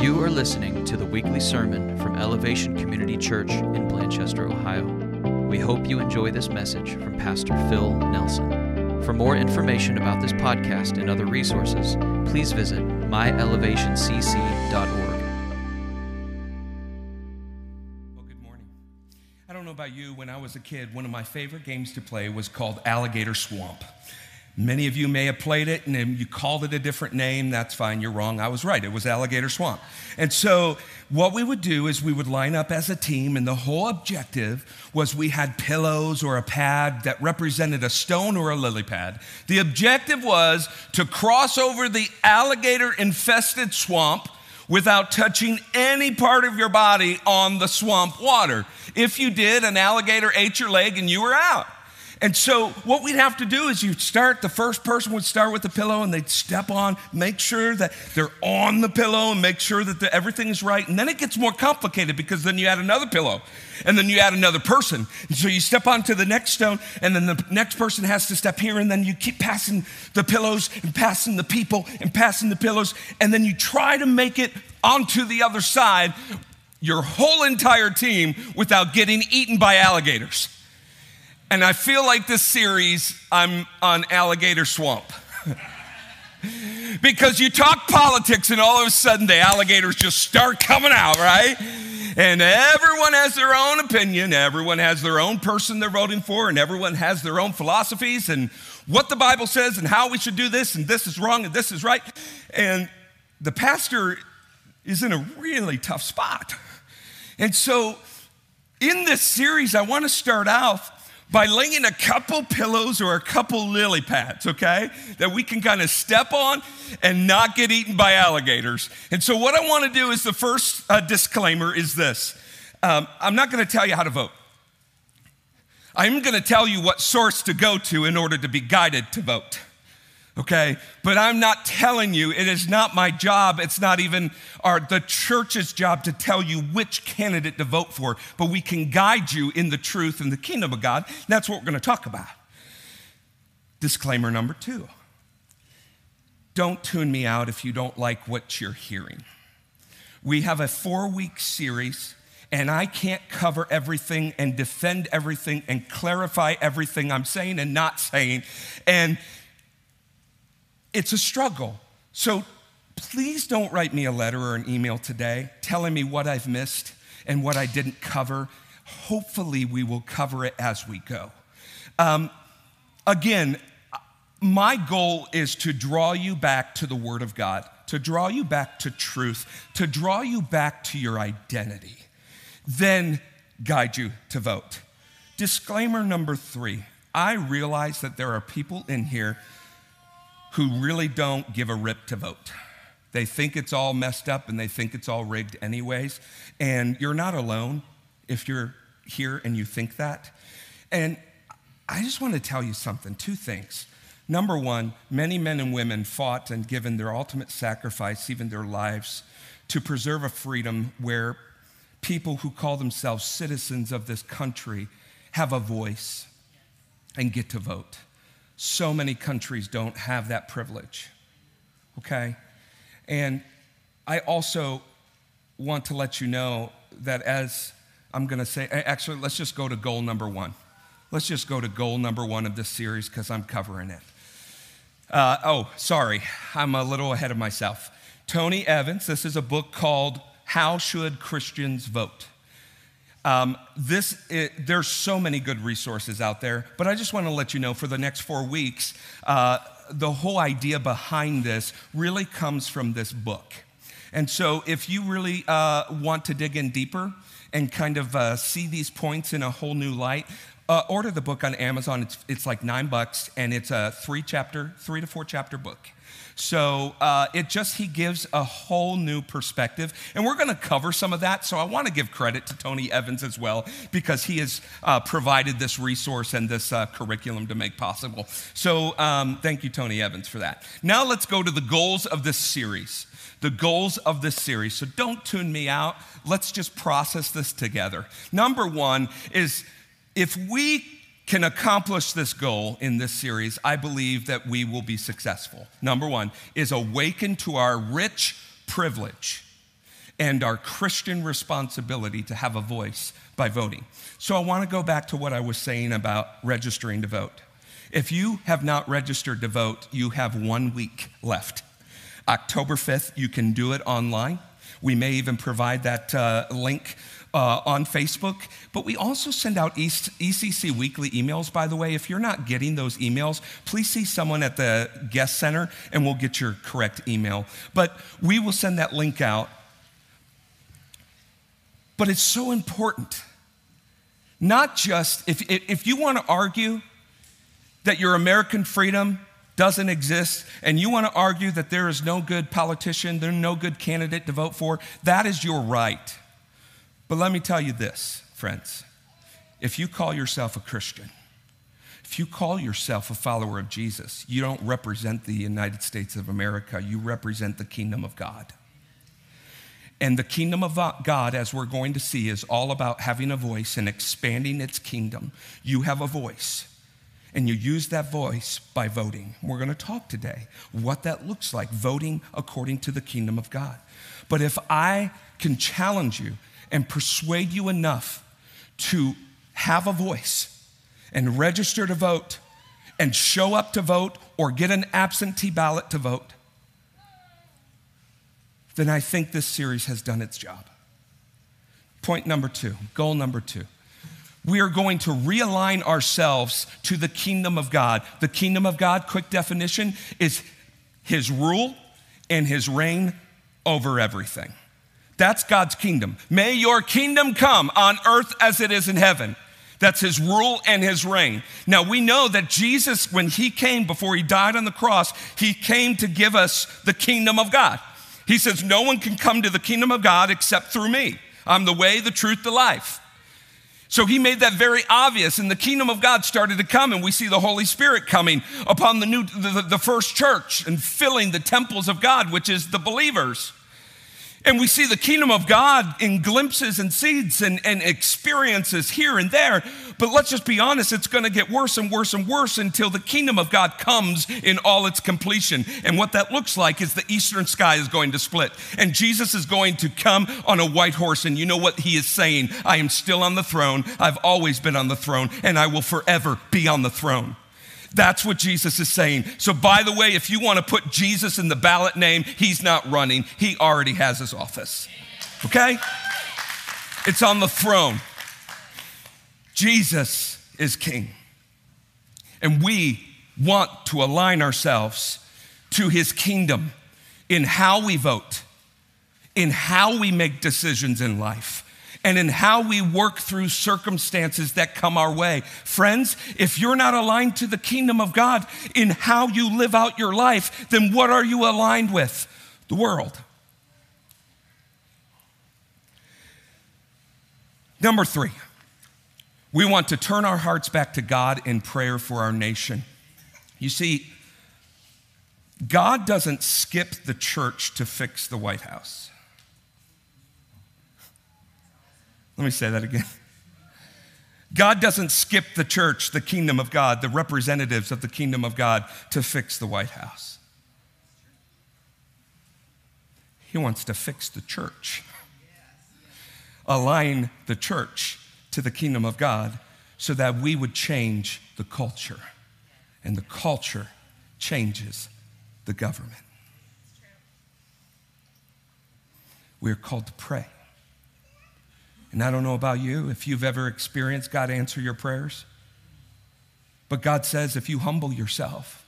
You are listening to the weekly sermon from Elevation Community Church in Blanchester, Ohio. We hope you enjoy this message from Pastor Phil Nelson. For more information about this podcast and other resources, please visit myelevationcc.org. Well, good morning. I don't know about you, when I was a kid, one of my favorite games to play was called Alligator Swamp. Many of you may have played it and you called it a different name. That's fine, you're wrong. I was right. It was Alligator Swamp. And so, what we would do is we would line up as a team, and the whole objective was we had pillows or a pad that represented a stone or a lily pad. The objective was to cross over the alligator infested swamp without touching any part of your body on the swamp water. If you did, an alligator ate your leg and you were out. And so, what we'd have to do is you'd start, the first person would start with the pillow and they'd step on, make sure that they're on the pillow and make sure that everything is right. And then it gets more complicated because then you add another pillow and then you add another person. And so, you step onto the next stone and then the next person has to step here and then you keep passing the pillows and passing the people and passing the pillows. And then you try to make it onto the other side, your whole entire team, without getting eaten by alligators. And I feel like this series, I'm on Alligator Swamp. because you talk politics and all of a sudden the alligators just start coming out, right? And everyone has their own opinion, everyone has their own person they're voting for, and everyone has their own philosophies and what the Bible says and how we should do this, and this is wrong and this is right. And the pastor is in a really tough spot. And so, in this series, I want to start out by laying a couple pillows or a couple lily pads, okay, that we can kind of step on and not get eaten by alligators. And so, what I want to do is the first uh, disclaimer is this um, I'm not going to tell you how to vote. I'm going to tell you what source to go to in order to be guided to vote okay? But I'm not telling you, it is not my job, it's not even our the church's job to tell you which candidate to vote for, but we can guide you in the truth and the kingdom of God. That's what we're going to talk about. Disclaimer number 2. Don't tune me out if you don't like what you're hearing. We have a 4-week series and I can't cover everything and defend everything and clarify everything I'm saying and not saying. And it's a struggle. So please don't write me a letter or an email today telling me what I've missed and what I didn't cover. Hopefully, we will cover it as we go. Um, again, my goal is to draw you back to the Word of God, to draw you back to truth, to draw you back to your identity, then guide you to vote. Disclaimer number three I realize that there are people in here who really don't give a rip to vote. They think it's all messed up and they think it's all rigged, anyways. And you're not alone if you're here and you think that. And I just want to tell you something two things. Number one, many men and women fought and given their ultimate sacrifice, even their lives, to preserve a freedom where people who call themselves citizens of this country have a voice and get to vote. So many countries don't have that privilege, okay? And I also want to let you know that as I'm gonna say, actually, let's just go to goal number one. Let's just go to goal number one of this series because I'm covering it. Uh, oh, sorry, I'm a little ahead of myself. Tony Evans, this is a book called How Should Christians Vote? Um, this, it, there's so many good resources out there, but I just want to let you know for the next four weeks, uh, the whole idea behind this really comes from this book. And so, if you really uh, want to dig in deeper and kind of uh, see these points in a whole new light, uh, order the book on Amazon. It's, it's like nine bucks, and it's a three chapter, three to four chapter book. So uh, it just, he gives a whole new perspective. And we're going to cover some of that. So I want to give credit to Tony Evans as well, because he has uh, provided this resource and this uh, curriculum to make possible. So um, thank you, Tony Evans, for that. Now let's go to the goals of this series. The goals of this series. So don't tune me out. Let's just process this together. Number one is if we can accomplish this goal in this series, I believe that we will be successful. Number one is awaken to our rich privilege. and our Christian responsibility to have a voice by voting. So I want to go back to what I was saying about registering to vote. If you have not registered to vote, you have one week left. October 5th, you can do it online. We may even provide that uh, link uh, on Facebook. But we also send out ECC weekly emails, by the way. If you're not getting those emails, please see someone at the guest center and we'll get your correct email. But we will send that link out. But it's so important. Not just, if, if you want to argue that your American freedom doesn't exist and you want to argue that there is no good politician, there's no good candidate to vote for, that is your right. But let me tell you this, friends. If you call yourself a Christian, if you call yourself a follower of Jesus, you don't represent the United States of America, you represent the kingdom of God. And the kingdom of God, as we're going to see, is all about having a voice and expanding its kingdom. You have a voice, and you use that voice by voting. We're going to talk today what that looks like, voting according to the kingdom of God. But if I can challenge you and persuade you enough to have a voice and register to vote and show up to vote or get an absentee ballot to vote, then I think this series has done its job. Point number two, goal number two. We are going to realign ourselves to the kingdom of God. The kingdom of God, quick definition, is his rule and his reign over everything. That's God's kingdom. May your kingdom come on earth as it is in heaven. That's his rule and his reign. Now we know that Jesus, when he came before he died on the cross, he came to give us the kingdom of God. He says, No one can come to the kingdom of God except through me. I'm the way, the truth, the life. So he made that very obvious, and the kingdom of God started to come, and we see the Holy Spirit coming upon the new, the, the first church and filling the temples of God, which is the believers. And we see the kingdom of God in glimpses and seeds and, and experiences here and there. But let's just be honest, it's going to get worse and worse and worse until the kingdom of God comes in all its completion. And what that looks like is the eastern sky is going to split. And Jesus is going to come on a white horse. And you know what he is saying? I am still on the throne. I've always been on the throne, and I will forever be on the throne. That's what Jesus is saying. So, by the way, if you want to put Jesus in the ballot name, he's not running, he already has his office. Okay? It's on the throne. Jesus is king. And we want to align ourselves to his kingdom in how we vote, in how we make decisions in life and in how we work through circumstances that come our way. Friends, if you're not aligned to the kingdom of God in how you live out your life, then what are you aligned with? The world. Number three, we want to turn our hearts back to God in prayer for our nation. You see, God doesn't skip the church to fix the White House. Let me say that again. God doesn't skip the church, the kingdom of God, the representatives of the kingdom of God to fix the White House. He wants to fix the church, align the church to the kingdom of God so that we would change the culture. And the culture changes the government. We are called to pray. And I don't know about you if you've ever experienced God answer your prayers, but God says if you humble yourself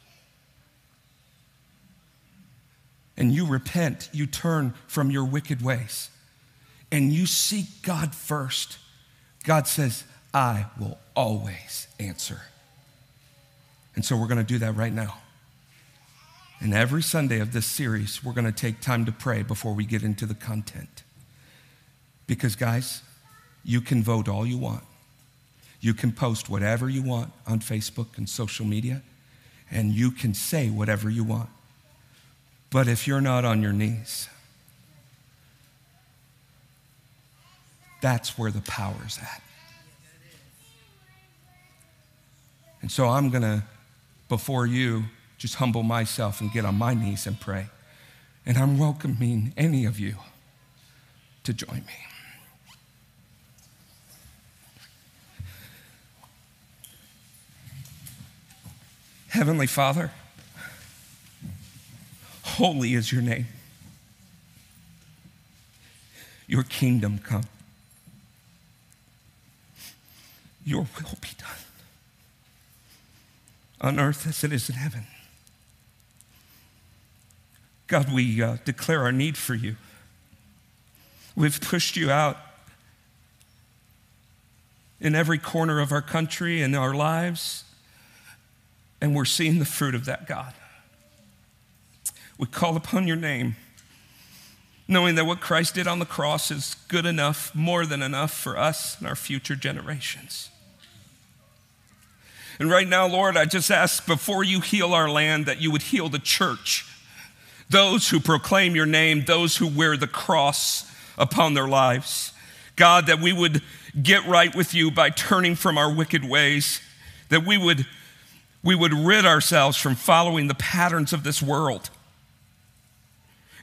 and you repent, you turn from your wicked ways, and you seek God first, God says, I will always answer. And so we're going to do that right now. And every Sunday of this series, we're going to take time to pray before we get into the content. Because, guys, you can vote all you want. You can post whatever you want on Facebook and social media, and you can say whatever you want. But if you're not on your knees, that's where the power's at. And so I'm going to, before you, just humble myself and get on my knees and pray. And I'm welcoming any of you to join me. Heavenly Father, holy is your name. Your kingdom come. Your will be done on earth as it is in heaven. God, we uh, declare our need for you. We've pushed you out in every corner of our country and our lives, and we're seeing the fruit of that, God. We call upon your name, knowing that what Christ did on the cross is good enough, more than enough for us and our future generations. And right now, Lord, I just ask before you heal our land that you would heal the church, those who proclaim your name, those who wear the cross upon their lives. God, that we would get right with you by turning from our wicked ways, that we would, we would rid ourselves from following the patterns of this world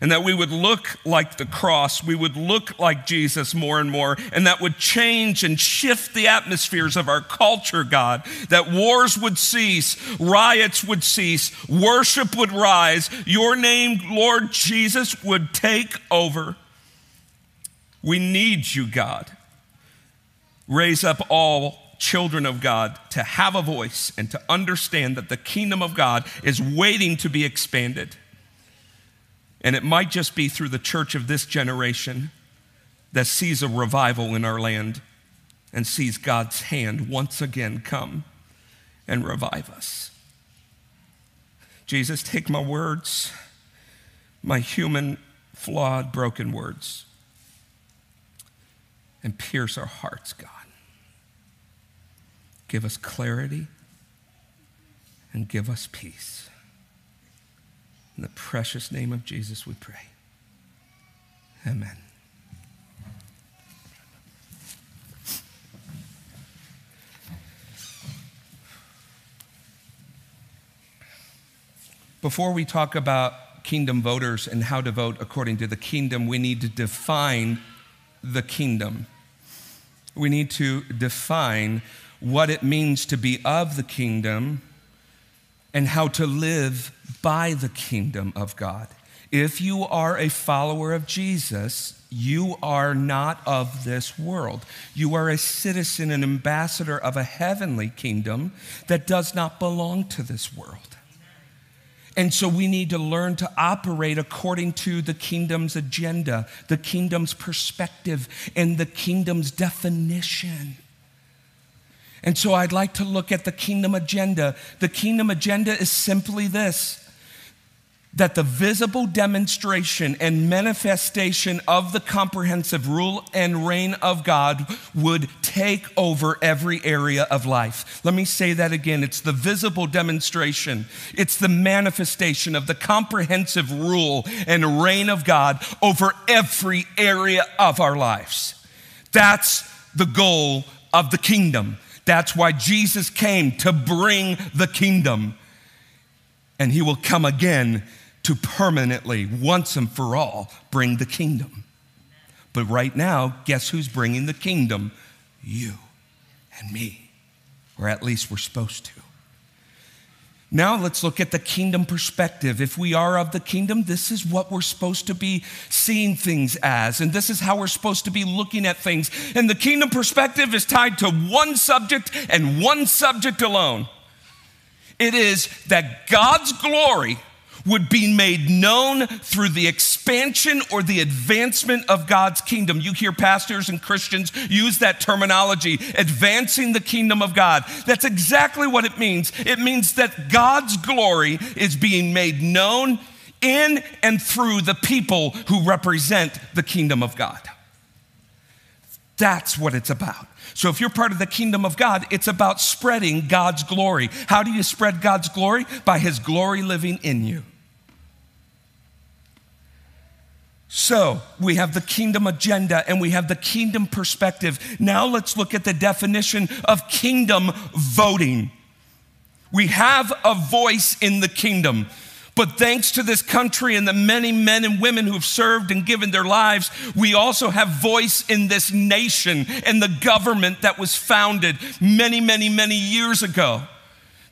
and that we would look like the cross, we would look like Jesus more and more, and that would change and shift the atmospheres of our culture, God. That wars would cease, riots would cease, worship would rise, your name, Lord Jesus, would take over. We need you, God. Raise up all children of God to have a voice and to understand that the kingdom of God is waiting to be expanded. And it might just be through the church of this generation that sees a revival in our land and sees God's hand once again come and revive us. Jesus, take my words, my human, flawed, broken words, and pierce our hearts, God. Give us clarity and give us peace. In the precious name of Jesus, we pray. Amen. Before we talk about kingdom voters and how to vote according to the kingdom, we need to define the kingdom. We need to define what it means to be of the kingdom and how to live by the kingdom of God. If you are a follower of Jesus, you are not of this world. You are a citizen and ambassador of a heavenly kingdom that does not belong to this world. And so we need to learn to operate according to the kingdom's agenda, the kingdom's perspective, and the kingdom's definition. And so I'd like to look at the kingdom agenda. The kingdom agenda is simply this that the visible demonstration and manifestation of the comprehensive rule and reign of God would take over every area of life. Let me say that again. It's the visible demonstration, it's the manifestation of the comprehensive rule and reign of God over every area of our lives. That's the goal of the kingdom. That's why Jesus came to bring the kingdom. And he will come again to permanently, once and for all, bring the kingdom. But right now, guess who's bringing the kingdom? You and me. Or at least we're supposed to. Now let's look at the kingdom perspective. If we are of the kingdom, this is what we're supposed to be seeing things as, and this is how we're supposed to be looking at things. And the kingdom perspective is tied to one subject and one subject alone it is that God's glory would be made known through the expansion or the advancement of God's kingdom. You hear pastors and Christians use that terminology, advancing the kingdom of God. That's exactly what it means. It means that God's glory is being made known in and through the people who represent the kingdom of God. That's what it's about. So, if you're part of the kingdom of God, it's about spreading God's glory. How do you spread God's glory? By His glory living in you. So we have the kingdom agenda and we have the kingdom perspective. Now let's look at the definition of kingdom voting. We have a voice in the kingdom. But thanks to this country and the many men and women who have served and given their lives, we also have voice in this nation and the government that was founded many, many, many years ago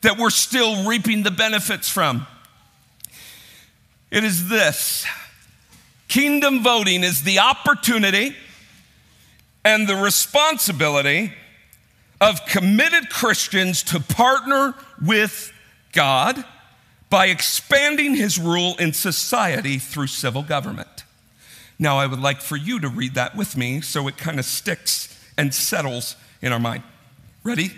that we're still reaping the benefits from. It is this kingdom voting is the opportunity and the responsibility of committed Christians to partner with God by expanding his rule in society through civil government. Now, I would like for you to read that with me so it kind of sticks and settles in our mind. Ready?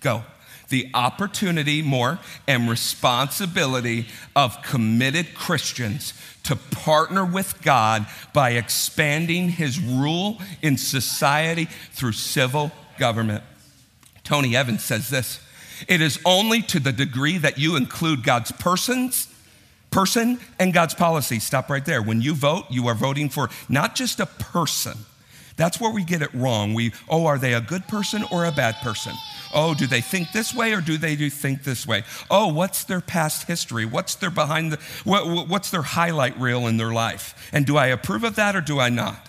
Go. The opportunity, more, and responsibility of committed Christians to partner with God by expanding his rule in society through civil government. Tony Evans says this it is only to the degree that you include God's persons, person, and God's policy. Stop right there. When you vote, you are voting for not just a person. That's where we get it wrong. We, oh, are they a good person or a bad person? Oh, do they think this way or do they do think this way? Oh, what's their past history? What's their behind the, what, what's their highlight reel in their life? And do I approve of that or do I not?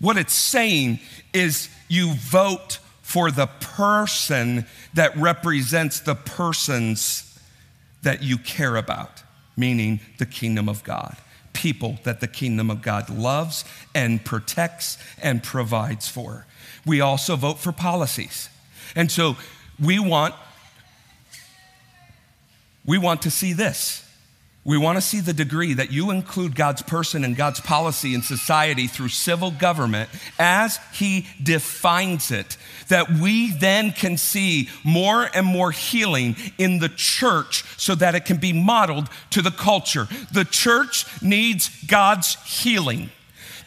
What it's saying is you vote for the person that represents the persons that you care about, meaning the kingdom of God. People that the kingdom of God loves and protects and provides for. We also vote for policies. And so we want we want to see this we want to see the degree that you include God's person and God's policy in society through civil government as He defines it, that we then can see more and more healing in the church so that it can be modeled to the culture. The church needs God's healing.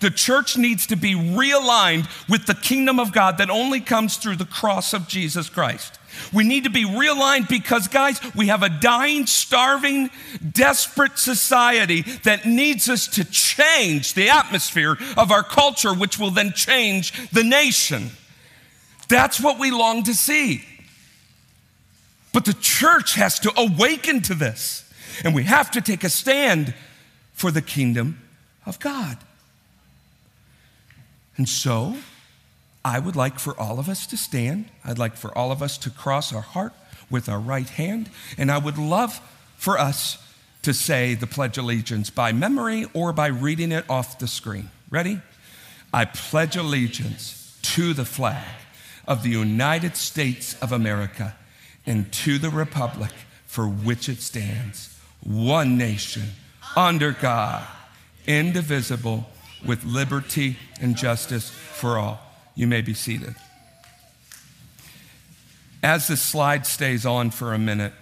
The church needs to be realigned with the kingdom of God that only comes through the cross of Jesus Christ. We need to be realigned because, guys, we have a dying, starving, desperate society that needs us to change the atmosphere of our culture, which will then change the nation. That's what we long to see. But the church has to awaken to this, and we have to take a stand for the kingdom of God. And so, I would like for all of us to stand. I'd like for all of us to cross our heart with our right hand. And I would love for us to say the Pledge of Allegiance by memory or by reading it off the screen. Ready? I pledge allegiance to the flag of the United States of America and to the republic for which it stands, one nation, under God, indivisible, with liberty and justice for all. You may be seated. As this slide stays on for a minute,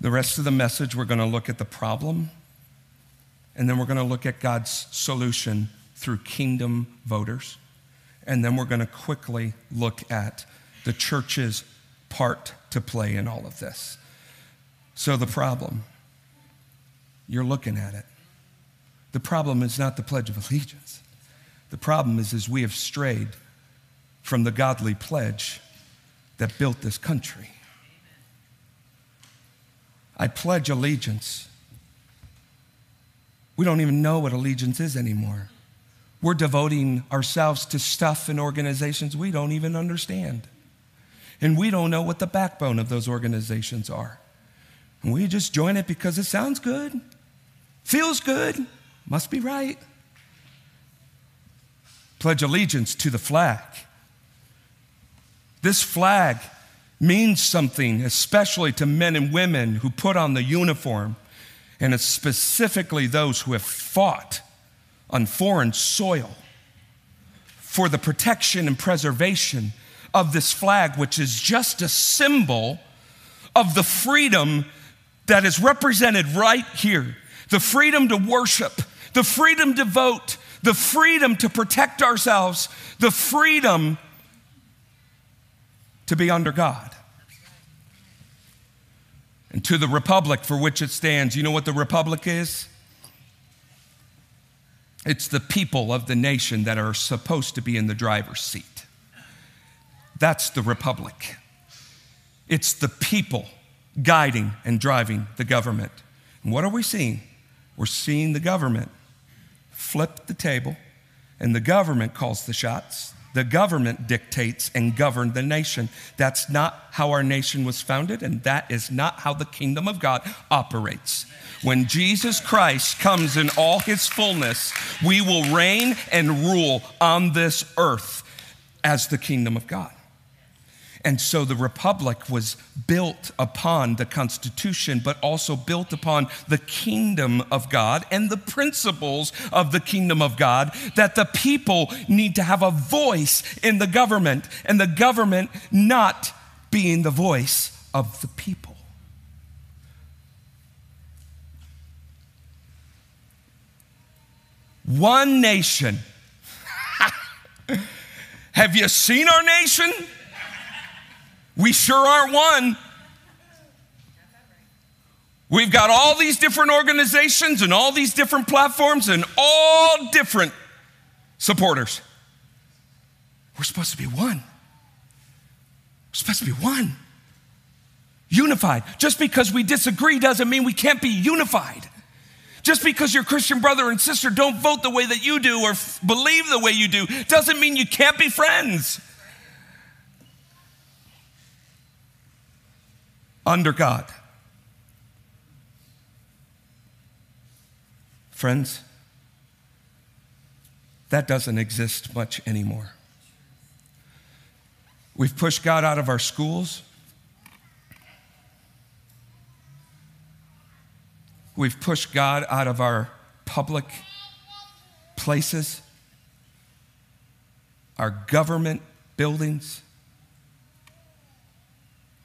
the rest of the message, we're going to look at the problem, and then we're going to look at God's solution through kingdom voters, and then we're going to quickly look at the church's part to play in all of this. So, the problem, you're looking at it. The problem is not the Pledge of Allegiance. The problem is, is we have strayed from the godly pledge that built this country. I pledge allegiance. We don't even know what allegiance is anymore. We're devoting ourselves to stuff and organizations we don't even understand. And we don't know what the backbone of those organizations are. And we just join it because it sounds good, feels good, must be right pledge allegiance to the flag. This flag means something, especially to men and women who put on the uniform, and it's specifically those who have fought on foreign soil for the protection and preservation of this flag, which is just a symbol of the freedom that is represented right here the freedom to worship, the freedom to vote, the freedom to protect ourselves, the freedom to be under God. And to the republic for which it stands, you know what the republic is? It's the people of the nation that are supposed to be in the driver's seat. That's the republic. It's the people guiding and driving the government. And what are we seeing? We're seeing the government flip the table, and the government calls the shots. The government dictates and governs the nation. That's not how our nation was founded, and that is not how the kingdom of God operates. When Jesus Christ comes in all his fullness, we will reign and rule on this earth as the kingdom of God. And so the republic was built upon the Constitution, but also built upon the kingdom of God and the principles of the kingdom of God that the people need to have a voice in the government, and the government not being the voice of the people. One nation. Have you seen our nation? We sure aren't one. We've got all these different organizations and all these different platforms and all different supporters. We're supposed to be one. We're supposed to be one. Unified. Just because we disagree doesn't mean we can't be unified. Just because your Christian brother and sister don't vote the way that you do or f- believe the way you do doesn't mean you can't be friends. Under God. Friends, that doesn't exist much anymore. We've pushed God out of our schools. We've pushed God out of our public places, our government buildings,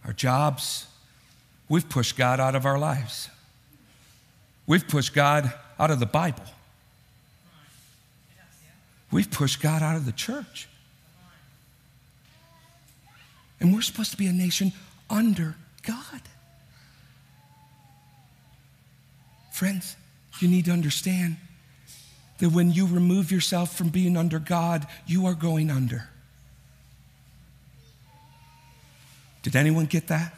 our jobs. We've pushed God out of our lives. We've pushed God out of the Bible. We've pushed God out of the church. And we're supposed to be a nation under God. Friends, you need to understand that when you remove yourself from being under God, you are going under. Did anyone get that?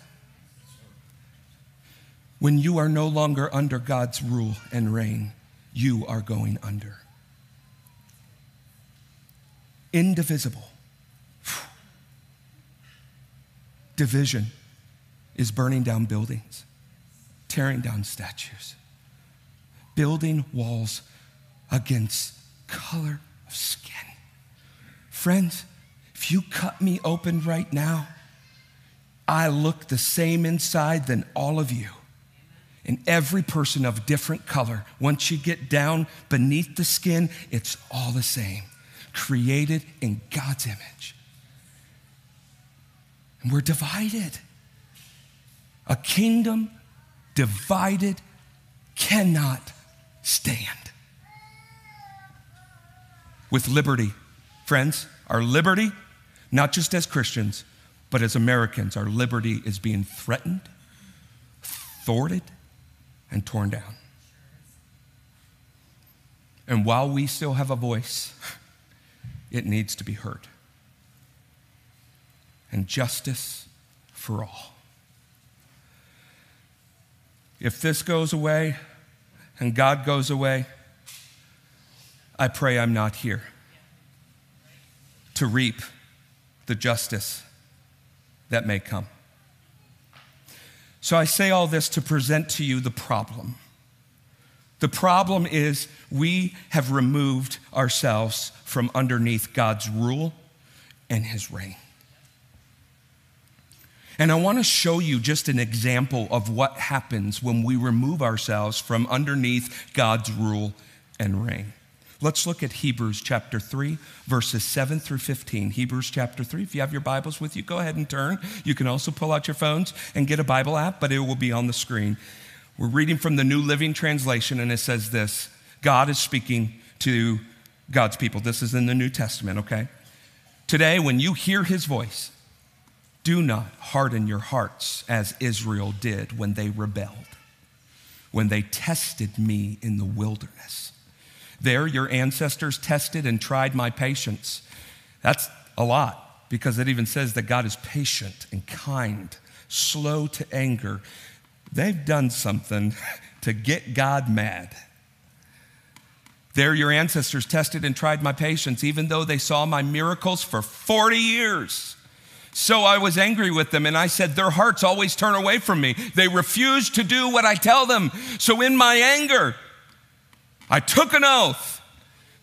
When you are no longer under God's rule and reign, you are going under. Indivisible. Division is burning down buildings, tearing down statues, building walls against color of skin. Friends, if you cut me open right now, I look the same inside than all of you. And every person of different color, once you get down beneath the skin, it's all the same, created in God's image. And we're divided. A kingdom divided cannot stand. With liberty, friends, our liberty, not just as Christians, but as Americans, our liberty is being threatened, thwarted, and torn down. And while we still have a voice, it needs to be heard. And justice for all. If this goes away and God goes away, I pray I'm not here to reap the justice that may come. So I say all this to present to you the problem. The problem is we have removed ourselves from underneath God's rule and his reign. And I want to show you just an example of what happens when we remove ourselves from underneath God's rule and reign. Let's look at Hebrews chapter 3, verses 7 through 15. Hebrews chapter 3. If you have your Bibles with you, go ahead and turn. You can also pull out your phones and get a Bible app, but it will be on the screen. We're reading from the New Living Translation, and it says this God is speaking to God's people. This is in the New Testament, okay? Today, when you hear his voice, do not harden your hearts as Israel did when they rebelled, when they tested me in the wilderness. There, your ancestors tested and tried my patience. That's a lot because it even says that God is patient and kind, slow to anger. They've done something to get God mad. There, your ancestors tested and tried my patience, even though they saw my miracles for 40 years. So I was angry with them, and I said, Their hearts always turn away from me. They refuse to do what I tell them. So in my anger, I took an oath.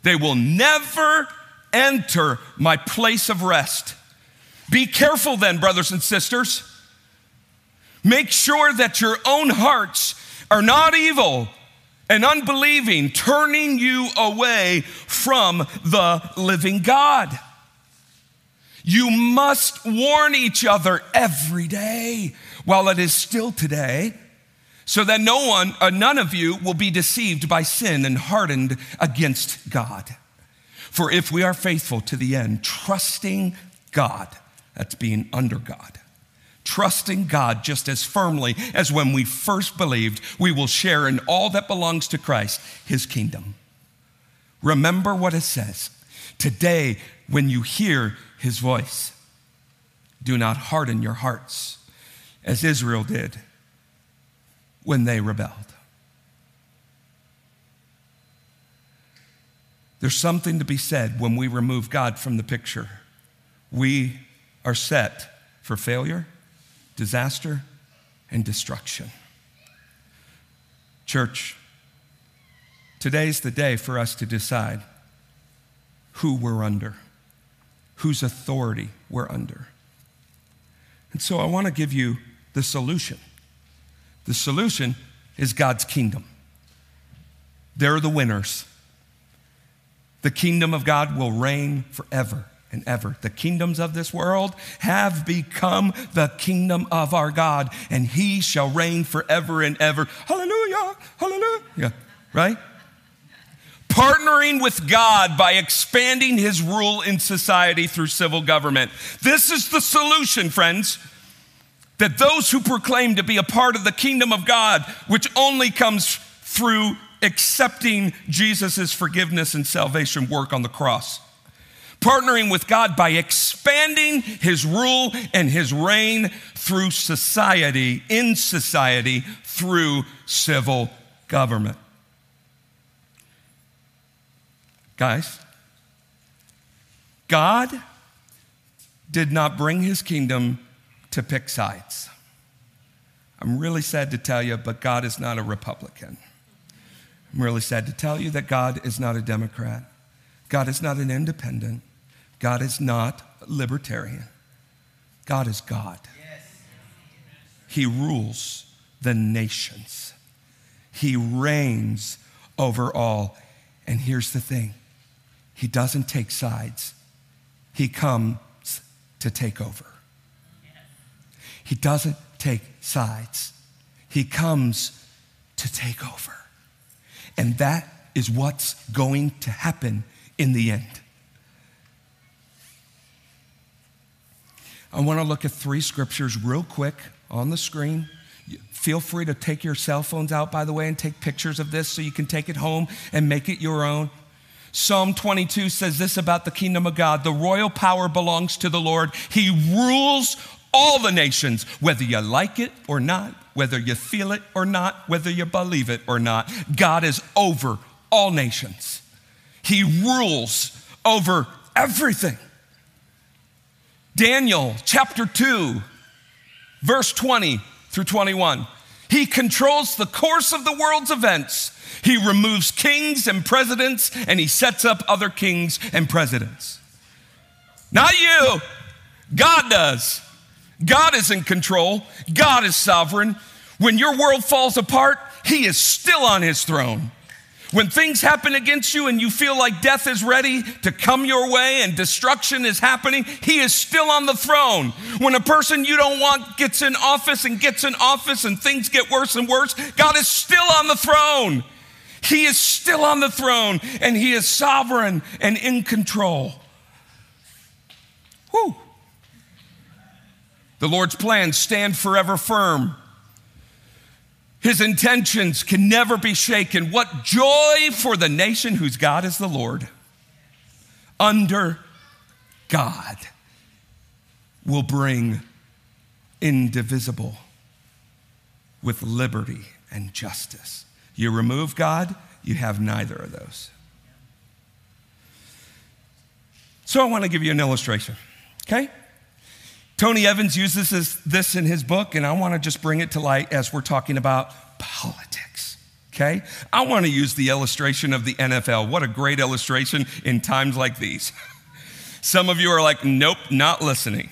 They will never enter my place of rest. Be careful then, brothers and sisters. Make sure that your own hearts are not evil and unbelieving, turning you away from the living God. You must warn each other every day while it is still today, so that no one, uh, none of you will be deceived by sin and hardened against God. For if we are faithful to the end, trusting God, that's being under God, trusting God just as firmly as when we first believed, we will share in all that belongs to Christ, his kingdom. Remember what it says. Today, when you hear his voice. Do not harden your hearts as Israel did when they rebelled. There's something to be said when we remove God from the picture. We are set for failure, disaster, and destruction. Church, today's the day for us to decide who we're under whose authority we're under. And so I want to give you the solution. The solution is God's kingdom. They're the winners. The kingdom of God will reign forever and ever. The kingdoms of this world have become the kingdom of our God, and he shall reign forever and ever. Hallelujah! Hallelujah! Right? partnering with God by expanding his rule in society through civil government. This is the solution, friends. That those who proclaim to be a part of the kingdom of God, which only comes through accepting Jesus' forgiveness and salvation work on the cross, partnering with God by expanding his rule and his reign through society, in society, through civil government. Guys, God did not bring his kingdom to pick sides. I'm really sad to tell you, but God is not a Republican. I'm really sad to tell you that God is not a Democrat. God is not an independent. God is not libertarian. God is God. He rules the nations, He reigns over all. And here's the thing he doesn't take sides, He comes to take over. He doesn't take sides, He comes to take over. And that is what's going to happen in the end. I want to look at three scriptures real quick on the screen. Feel free to take your cell phones out, by the way, and take pictures of this so you can take it home and make it your own. Psalm 22 says this about the kingdom of God the royal power belongs to the Lord. He rules all the nations, whether you like it or not, whether you feel it or not, whether you believe it or not. God is over all nations, He rules over everything. Daniel chapter 2, verse 20 through 21. He controls the course of the world's events. He removes kings and presidents and he sets up other kings and presidents. Not you, God does. God is in control, God is sovereign. When your world falls apart, He is still on His throne. When things happen against you and you feel like death is ready to come your way and destruction is happening, he is still on the throne. When a person you don't want gets in office and gets in office and things get worse and worse, God is still on the throne. He is still on the throne and he is sovereign and in control. Whew. The Lord's plans stand forever firm. His intentions can never be shaken. What joy for the nation whose God is the Lord. Under God will bring indivisible, with liberty and justice. You remove God, you have neither of those. So I want to give you an illustration, okay? Tony Evans uses this, this in his book, and I want to just bring it to light as we're talking about politics, okay? I want to use the illustration of the NFL. What a great illustration in times like these. Some of you are like, nope, not listening.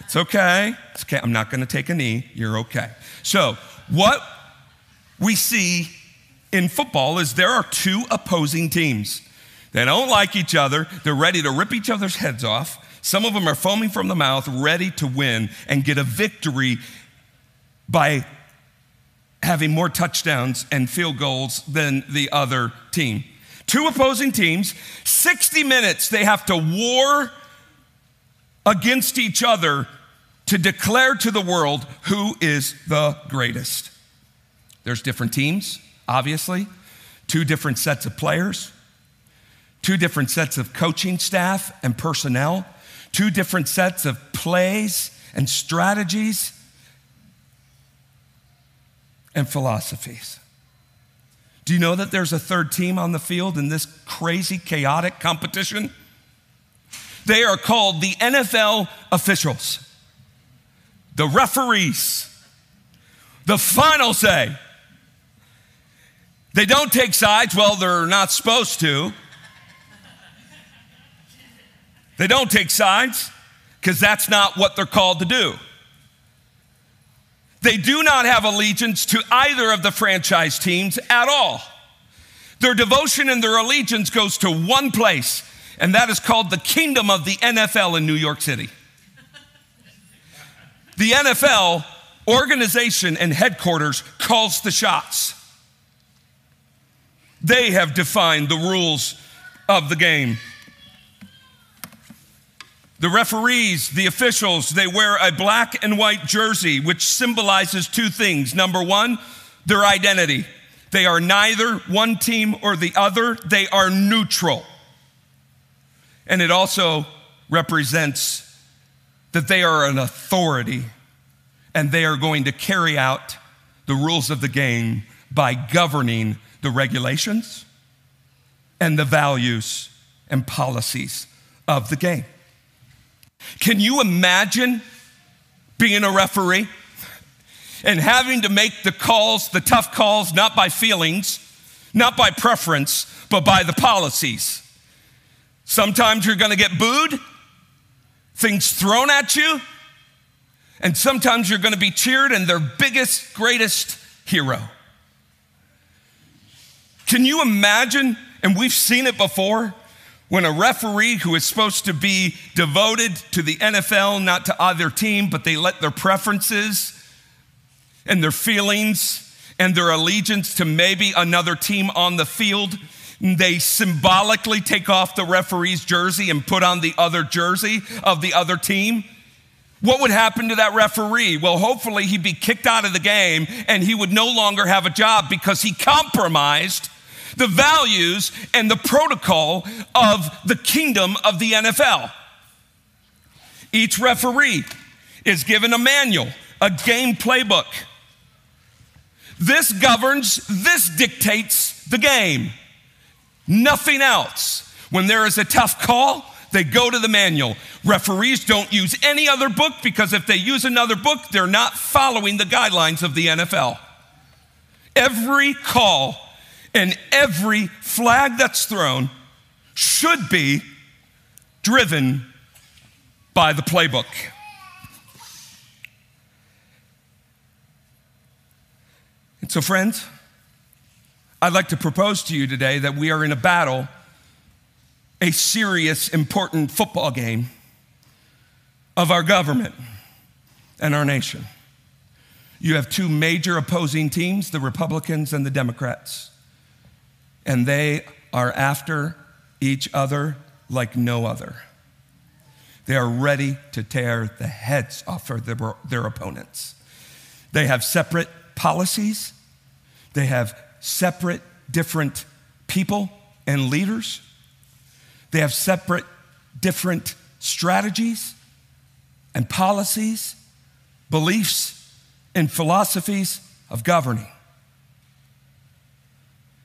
It's okay. It's okay. I'm not going to take a knee. You're okay. So, what we see in football is there are two opposing teams. They don't like each other. They're ready to rip each other's heads off. Some of them are foaming from the mouth, ready to win and get a victory by having more touchdowns and field goals than the other team. Two opposing teams, 60 minutes they have to war against each other to declare to the world who is the greatest. There's different teams, obviously, two different sets of players, two different sets of coaching staff and personnel two different sets of plays and strategies and philosophies. Do you know that there's a third team on the field in this crazy, chaotic competition? They are called the NFL officials, the referees, the final say. They don't take sides, well, they're not supposed to. They don't take sides because that's not what they're called to do. They do not have allegiance to either of the franchise teams at all. Their devotion and their allegiance goes to one place, and that is called the kingdom of the NFL in New York City. The NFL organization and headquarters calls the shots. They have defined the rules of the game. The referees, the officials, they wear a black and white jersey, which symbolizes two things. Number one, their identity. They are neither one team or the other, they are neutral. And it also represents that they are an authority and they are going to carry out the rules of the game by governing the regulations and the values and policies of the game. Can you imagine being a referee and having to make the calls, the tough calls, not by feelings, not by preference, but by the policies? Sometimes you're gonna get booed, things thrown at you, and sometimes you're gonna be cheered and their biggest, greatest hero. Can you imagine? And we've seen it before when a referee who is supposed to be devoted to the NFL, not to either team, but they let their preferences and their feelings and their allegiance to maybe another team on the field, they symbolically take off the referee's jersey and put on the other jersey of the other team. What would happen to that referee? Well, hopefully he'd be kicked out of the game and he would no longer have a job because he compromised the values and the protocol of the kingdom of the NFL. Each referee is given a manual, a game playbook. This governs, this dictates the game. Nothing else. When there is a tough call, they go to the manual. Referees don't use any other book because if they use another book, they're not following the guidelines of the NFL. Every call and every flag that's thrown should be driven by the playbook. And so, friends, I'd like to propose to you today that we are in a battle, a serious, important football game of our government and our nation. You have two major opposing teams, the Republicans and the Democrats and they are after each other like no other. They are ready to tear the heads off of their, their opponents. They have separate policies, they have separate, different people and leaders, they have separate, different strategies and policies beliefs and philosophies of governing.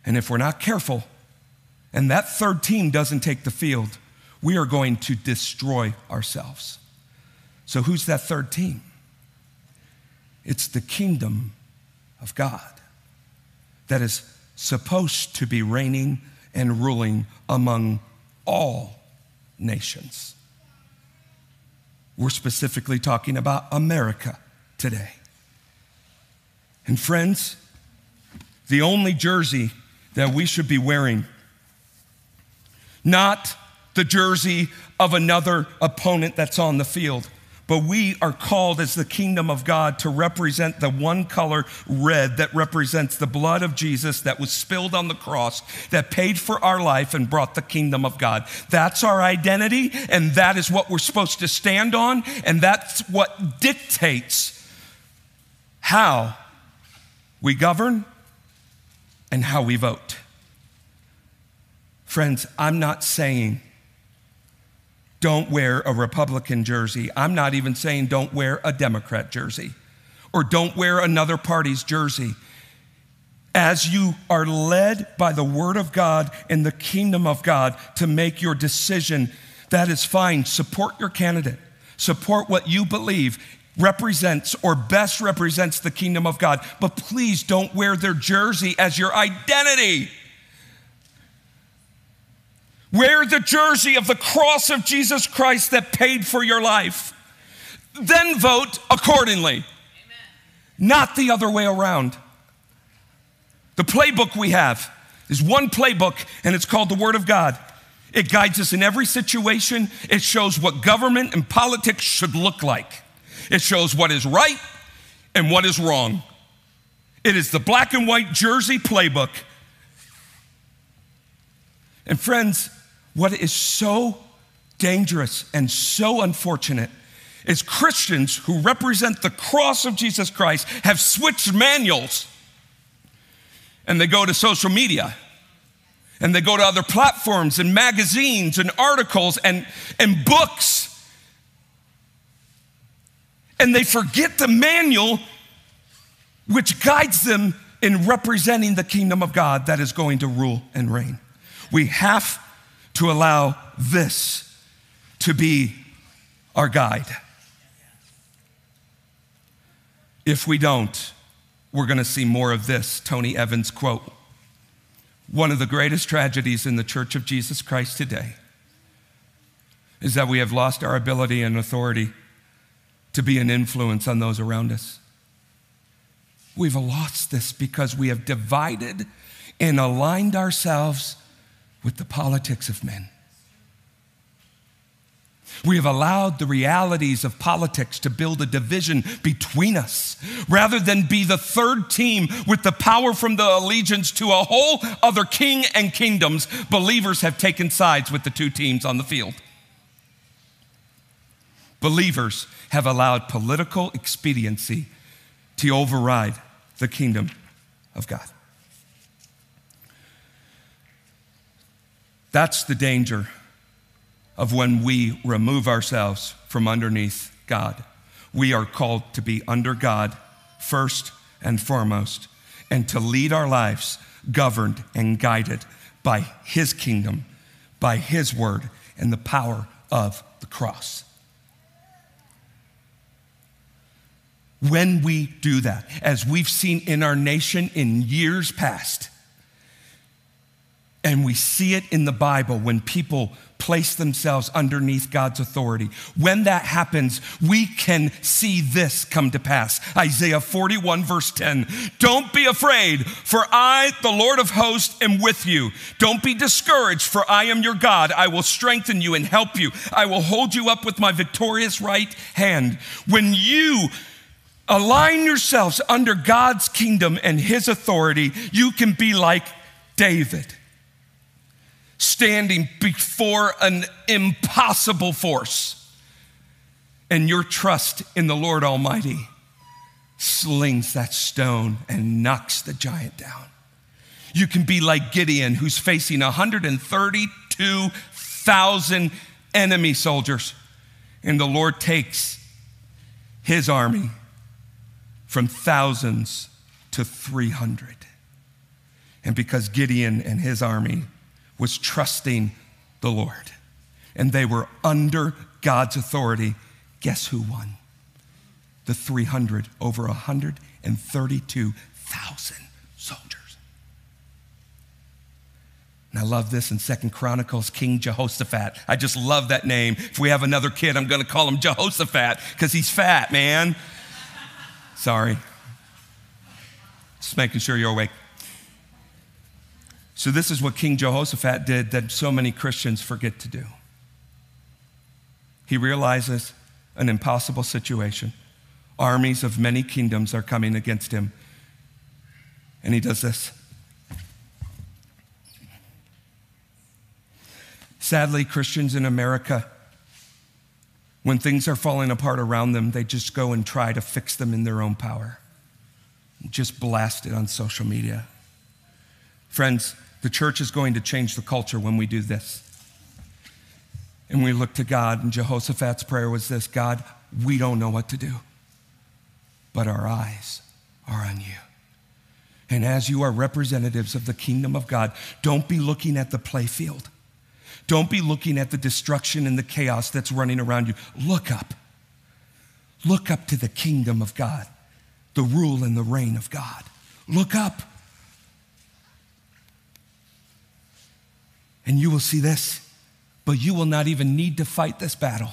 And if we're not careful, and that third team doesn't take the field, we are going to destroy ourselves. So, who's that third team? It's the kingdom of God that is supposed to be reigning and ruling among all nations. We're specifically talking about America today. And friends, the only jersey that we should be wearing, not the jersey of another opponent that's on the field, but we are called as the kingdom of God to represent the one color red that represents the blood of Jesus that was spilled on the cross, that paid for our life and brought the kingdom of God. That's our identity, and that is what we're supposed to stand on, and that's what dictates how we govern and how we vote. Friends, I'm not saying don't wear a Republican jersey. I'm not even saying don't wear a Democrat jersey or don't wear another party's jersey. As you are led by the Word of God and the kingdom of God to make your decision, that is fine. Support your candidate, support what you believe represents or best represents the kingdom of God. But please don't wear their jersey as your identity. Wear the jersey of the cross of Jesus Christ that paid for your life. Then vote accordingly, Amen. not the other way around. The playbook we have is one playbook, and it's called the Word of God. It guides us in every situation. It shows what government and politics should look like. It shows what is right and what is wrong. It is the black and white jersey playbook. And friends, what is so dangerous and so unfortunate is Christians who represent the cross of Jesus Christ have switched manuals and they go to social media and they go to other platforms and magazines and articles and, and books and they forget the manual which guides them in representing the kingdom of God that is going to rule and reign. We have to allow this to be our guide. If we don't, we're going to see more of this Tony Evans quote. One of the greatest tragedies in the Church of Jesus Christ today is that we have lost our ability and authority to be an influence on those around us. We've lost this because we have divided and aligned ourselves with the politics of men. We have allowed the realities of politics to build a division between us rather than be the third team with the power from the allegiance to a whole other king and kingdoms. Believers have taken sides with the two teams on the field. Believers have allowed political expediency to override the kingdom of God. That's the danger of when we remove ourselves from underneath God. We are called to be under God first and foremost, and to lead our lives governed and guided by His kingdom, by His word, and the power of the cross. When we do that, as we've seen in our nation in years past, and we see it in the Bible when people place themselves underneath God's authority. When that happens, we can see this come to pass. Isaiah 41, verse 10. Don't be afraid, for I, the Lord of hosts, am with you. Don't be discouraged, for I am your God. I will strengthen you and help you. I will hold you up with my victorious right hand. When you align yourselves under God's kingdom and his authority, you can be like David standing before an impossible force. And your trust in the Lord Almighty slings that stone and knocks the giant down. You can be like Gideon, who's facing 132,000 enemy soldiers, and the Lord takes his army from thousands to 300. And because Gideon and his army was trusting the Lord and they were under God's authority, guess who won? The 300 over 132,000 soldiers. And I love this in Second Chronicles, King Jehoshaphat. I just love that name. If we have another kid, I'm going to call him Jehoshaphat because he's fat, man. Sorry. Just making sure you're awake. So, this is what King Jehoshaphat did that so many Christians forget to do. He realizes an impossible situation. Armies of many kingdoms are coming against him. And he does this. Sadly, Christians in America, when things are falling apart around them, they just go and try to fix them in their own power. Just blast it on social media. Friends, the church is going to change the culture when we do this. And we look to God, and Jehoshaphat's prayer was this God, we don't know what to do, but our eyes are on you. And as you are representatives of the kingdom of God, don't be looking at the playfield. Don't be looking at the destruction and the chaos that's running around you. Look up. Look up to the kingdom of God, the rule and the reign of God. Look up. And you will see this, but you will not even need to fight this battle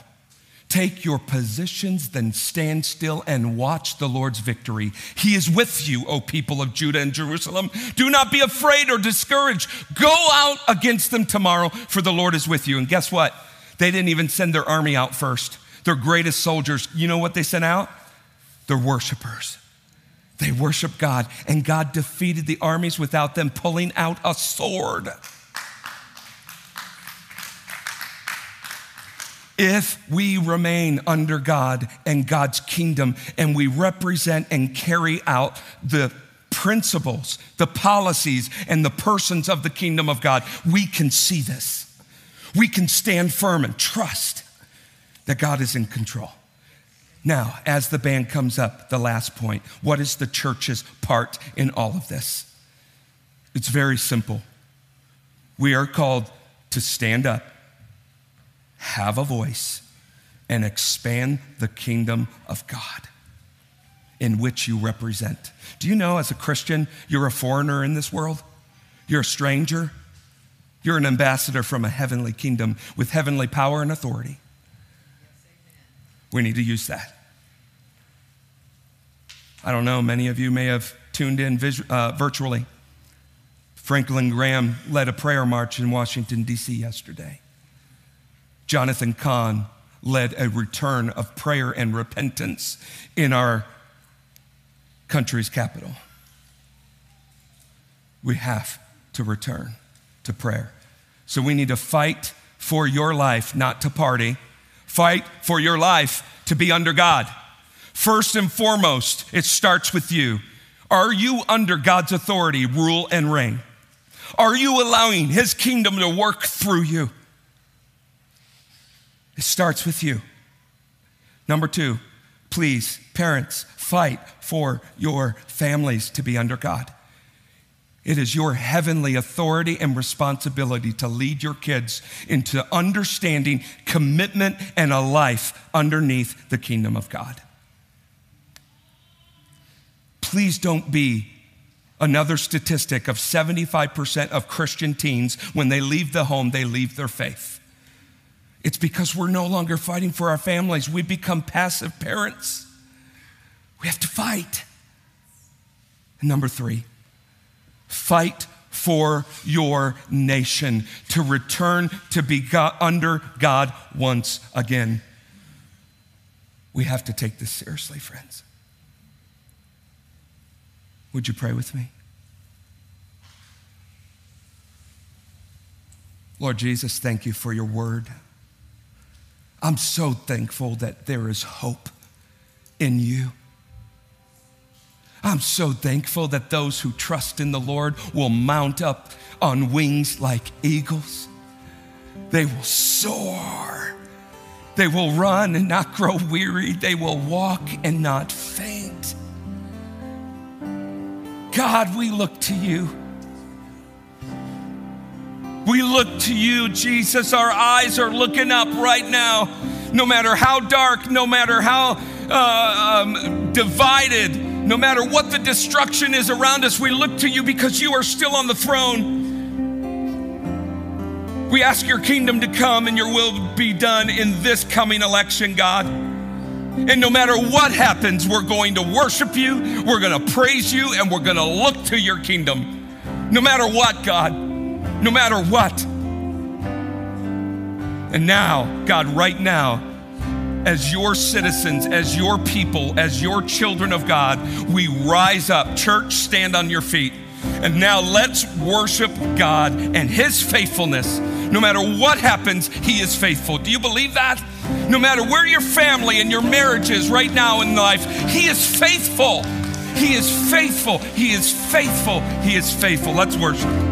Take your positions, then stand still and watch the Lord's victory. He is with you, O people of Judah and Jerusalem. Do not be afraid or discouraged. Go out against them tomorrow, for the Lord is with you. And guess what? They didn't even send their army out first. Their greatest soldiers, you know what they sent out? Their worshipers. They worship God, and God defeated the armies without them pulling out a sword. If we remain under God and God's kingdom and we represent and carry out the principles, the policies, and the persons of the kingdom of God, we can see this. We can stand firm and trust that God is in control. Now, as the band comes up, the last point what is the church's part in all of this? It's very simple. We are called to stand up have a voice, and expand the kingdom of God in which you represent. Do you know, as a Christian, you're a foreigner in this world? You're a stranger? You're an ambassador from a heavenly kingdom with heavenly power and authority. We need to use that. I don't know, many of you may have tuned in uh, virtually. Franklin Graham led a prayer march in Washington, D.C. yesterday. Jonathan Cahn led a return of prayer and repentance in our country's capital. We have to return to prayer. So we need to fight for your life, not to party. Fight for your life to be under God. First and foremost, it starts with you. Are you under God's authority, rule, and reign? Are you allowing His kingdom to work through you? It starts with you. Number two, please, parents, fight for your families to be under God. It is your heavenly authority and responsibility to lead your kids into understanding, commitment, and a life underneath the kingdom of God. Please don't be another statistic of 75% of Christian teens, when they leave the home, they leave their faith. It's because we're no longer fighting for our families. We become passive parents. We have to fight. And number three, fight for your nation to return to be God, under God once again. We have to take this seriously, friends. Would you pray with me? Lord Jesus, thank you for your word. I'm so thankful that there is hope in you. I'm so thankful that those who trust in the Lord will mount up on wings like eagles. They will soar. They will run and not grow weary. They will walk and not faint. God, we look to you. We look to you, Jesus. Our eyes are looking up right now. No matter how dark, no matter how uh, um, divided, no matter what the destruction is around us, we look to you because you are still on the throne. We ask your kingdom to come and your will be done in this coming election, God. And no matter what happens, we're going to worship you, we're going to praise you, and we're going to look to your kingdom. No matter what, God, no matter what. And now, God, right now, as your citizens, as your people, as your children of God, we rise up. Church, stand on your feet. And now let's worship God and His faithfulness. No matter what happens, He is faithful. Do you believe that? No matter where your family and your marriage is right now in life, He is faithful. He is faithful. He is faithful. He is faithful. Let's worship.